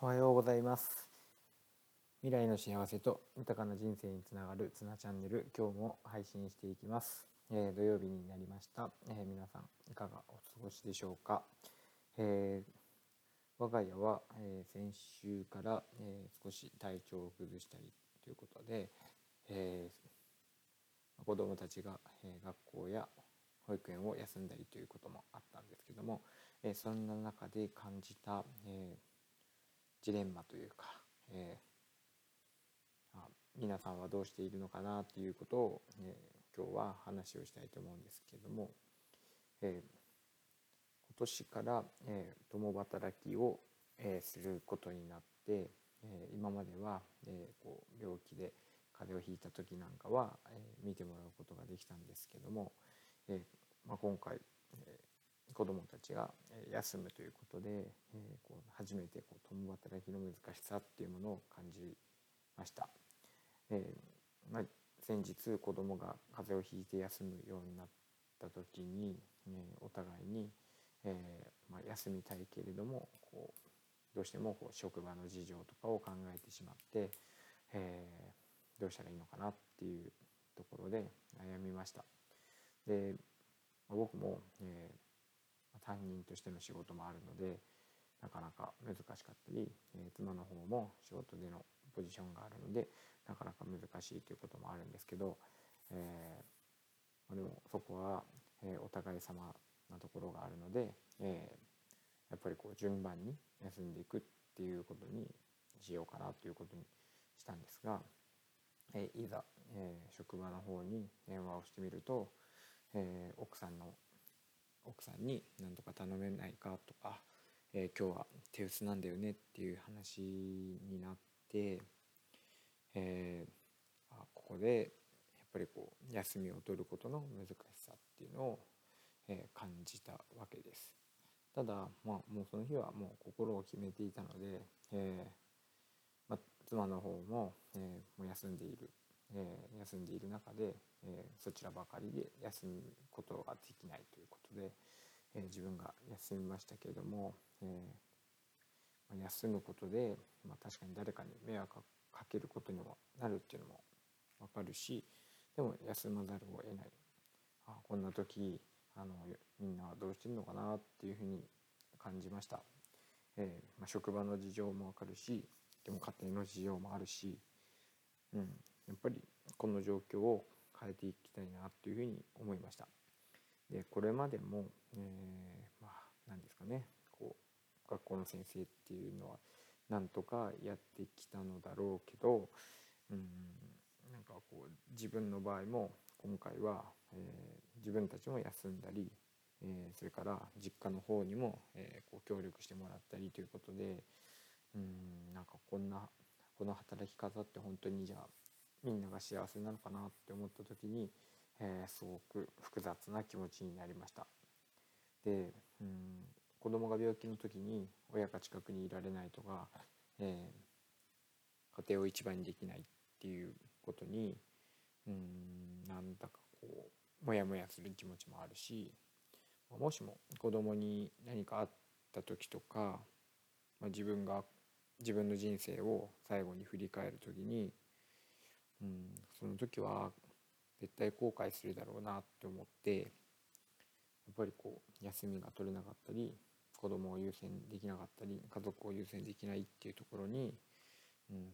おはようございます。未来の幸せと豊かな人生につながるツナチャンネル今日も配信していきます、えー、土曜日になりました、えー、皆さんいかがお過ごしでしょうか、えー、我が家は、え先週から、え少し体調を崩したりということで、え子どもたちが、え学校や保育園を休んだりということもあったんですけども、えそんな中で感じた、えジレンマというか、えー、皆さんはどうしているのかなということを、えー、今日は話をしたいと思うんですけども、えー、今年から、えー、共働きを、えー、することになって、えー、今までは、えー、こう病気で風邪をひいた時なんかは、えー、見てもらうことができたんですけども、えーまあ、今回、え子どもたちが休むということで、えこう初めてこう共働きの難しさっていうものを感じました。え、まあ、先日子どもが風邪をひいて休むようになった時に、え、お互いに、え、まあ、休みたいけれどもこうどうしてもこう職場の事情とかを考えてしまって、えどうしたらいいのかなっていうところで悩みました。で僕も、えー担任としての仕事もあるのでなかなか難しかったり、え、妻の方も仕事でのポジションがあるのでなかなか難しいということもあるんですけど、えー、でもそこは、え、お互い様なところがあるので、え、やっぱりこう順番に休んでいくっていうことにしようかなということにしたんですが、え、いざ、えー、職場の方に電話をしてみると、えー、奥さんの奥さんに何とか頼めないかとか、えー、今日は手薄なんだよねっていう話になって、えー、あここでやっぱりこう休みを取ることの難しさっていうのを、えー、感じたわけです。ただ、まあ、もうその日はもう心を決めていたので、えーま、妻の方も,、えー、もう休んでいるえー、休んでいる中で、えー、そちらばかりで休むことができないということで、えー、自分が休みましたけれども、えまあ、休むことで、まあ、確かに誰かに迷惑かけることにもなるっていうのも分かるしでも休まざるを得ない。あこんな時あのみんなはどうしてるのかなっていうふうに感じました、えまあ、職場の事情も分かるしでも家庭の事情もあるし、うん、やっぱりこの状況を変えていきたいなというふうに思いました。でこれまでも、えー、まあ何ですかねこう学校の先生っていうのはなんとかやってきたのだろうけどうんなんかこう自分の場合も今回は、えー、自分たちも休んだり、えー、それから実家の方にも、えー、こう協力してもらったりということでうんなんかこんなこの働き方って本当にじゃあみんなが幸せなのかなって思った時に、えー、すごく複雑な気持ちになりました。でうん子供が病気の時に親が近くにいられないとか、えー、家庭を一番にできないっていうことにうんなんだかこうモヤモヤする気持ちもあるしもしも子供に何かあった時とか、まあ、自分が自分の人生を最後に振り返る時にうん、その時は絶対後悔するだろうなって思ってやっぱりこう休みが取れなかったり子供を優先できなかったり家族を優先できないっていうところに、うん、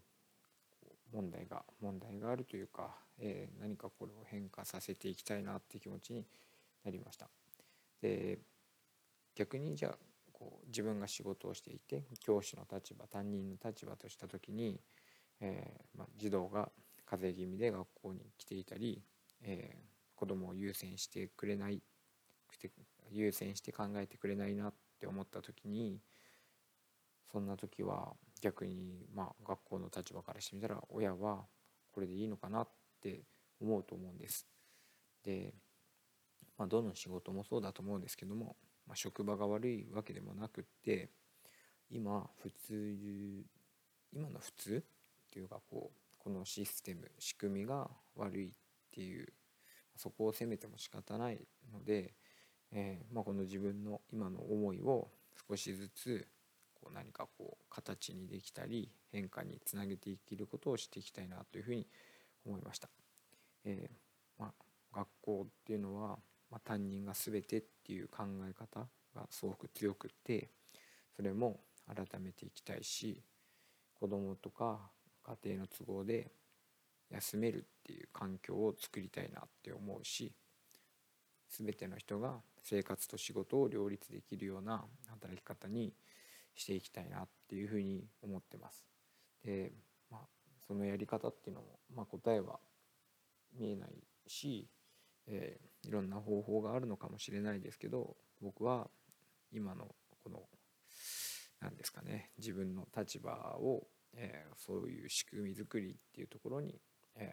問題が問題があるというか、えー、何かこれを変化させていきたいなって気持ちになりました。で逆にじゃあこう自分が仕事をしていて教師の立場担任の立場とした時に、えーまあ、児童が風邪気味で学校に来ていたり、えー、子供を優先してくれない優先して考えてくれないなって思った時にそんな時は逆にまあ学校の立場からしてみたら親はこれでいいのかなって思うと思うんです。で、まあ、どの仕事もそうだと思うんですけども、まあ、職場が悪いわけでもなくって今普通今の普通っていうかこうこのシステム仕組みが悪いっていうそこを責めても仕方ないので、えー、まあ、この自分の今の思いを少しずつこう何かこう形にできたり変化につなげていけることをしていきたいなというふうに思いました。えー、まあ、学校っていうのは、まあ、担任が全てっていう考え方がすごく強くってそれも改めていきたいし子供とか家庭の都合で休めるっていう環境を作りたいなって思うし全ての人が生活と仕事を両立できるような働き方にしていきたいなっていうふうに思ってます。で、まあ、そのやり方っていうのも、まあ、答えは見えないし、えー、いろんな方法があるのかもしれないですけど僕は今のこの何ですかね自分の立場を、そういう仕組み作りっていうところに、え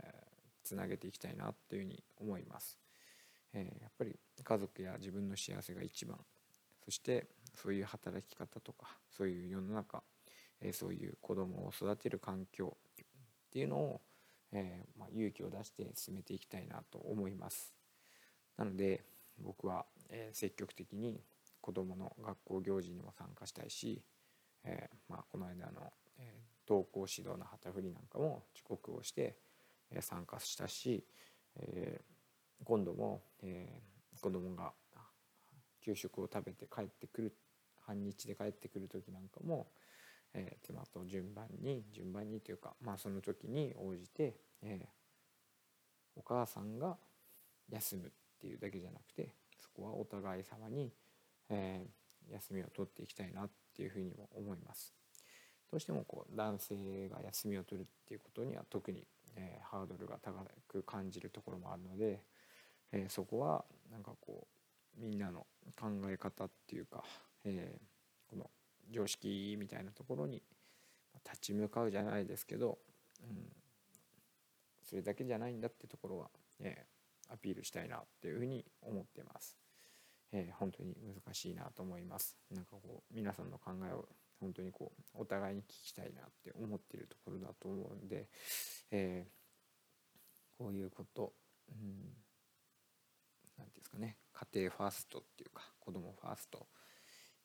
ー、つなげていきたいなっていうふうに思います。えー、やっぱり家族や自分の幸せが一番そしてそういう働き方とかそういう世の中、えー、そういう子供を育てる環境っていうのを、えー、まあ、勇気を出して進めていきたいなと思いますなので僕は、え積極的に子供の学校行事にも参加したいし、えまあ、この間の、え登校指導の旗振りなんかも遅刻をして、参加したし、え今度も、えー、子供が給食を食べて帰ってくる半日で帰ってくる時なんかも、えー、妻と順番に順番にというか、まあ、その時に応じて、えー、お母さんが休むっていうだけじゃなくてそこはお互い様に、えー、休みを取っていきたいなっていうふうにも思います。どうしてもこう男性が休みを取るっていうことには特に、えー、ハードルが高く感じるところもあるので、えー、そこはなんかこうみんなの考え方っていうか、えー、この常識みたいなところに立ち向かうじゃないですけど、うん、それだけじゃないんだってところは、え、アピールしたいなっていうふうに思ってます。えー、本当に難しいなと思います。なんかこう皆さんの考えを本当にこうお互いに聞きたいなって思ってるところだと思うんで、えー、こういうこと、うん何て言うんですかね家庭ファーストっていうか子供ファースト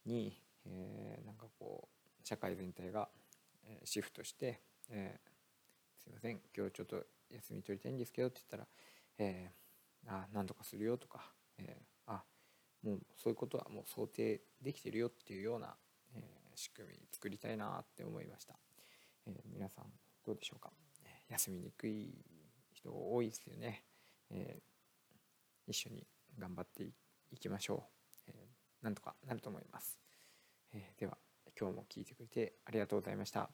に、えー、なんかこう社会全体が、シフトして、えー、すいません今日ちょっと休み取りたいんですけどって言ったら、えー、あ何とかするよとか、えー、あもうそういうことはもう想定できてるよっていうような、仕組み作りたいなって思いました、えー、皆さんどうでしょうか？休みにくい人多いですよね、えー一緒に頑張っていきましょう、えー、なんとかなると思います、えー、では今日も聞いてくれてありがとうございました。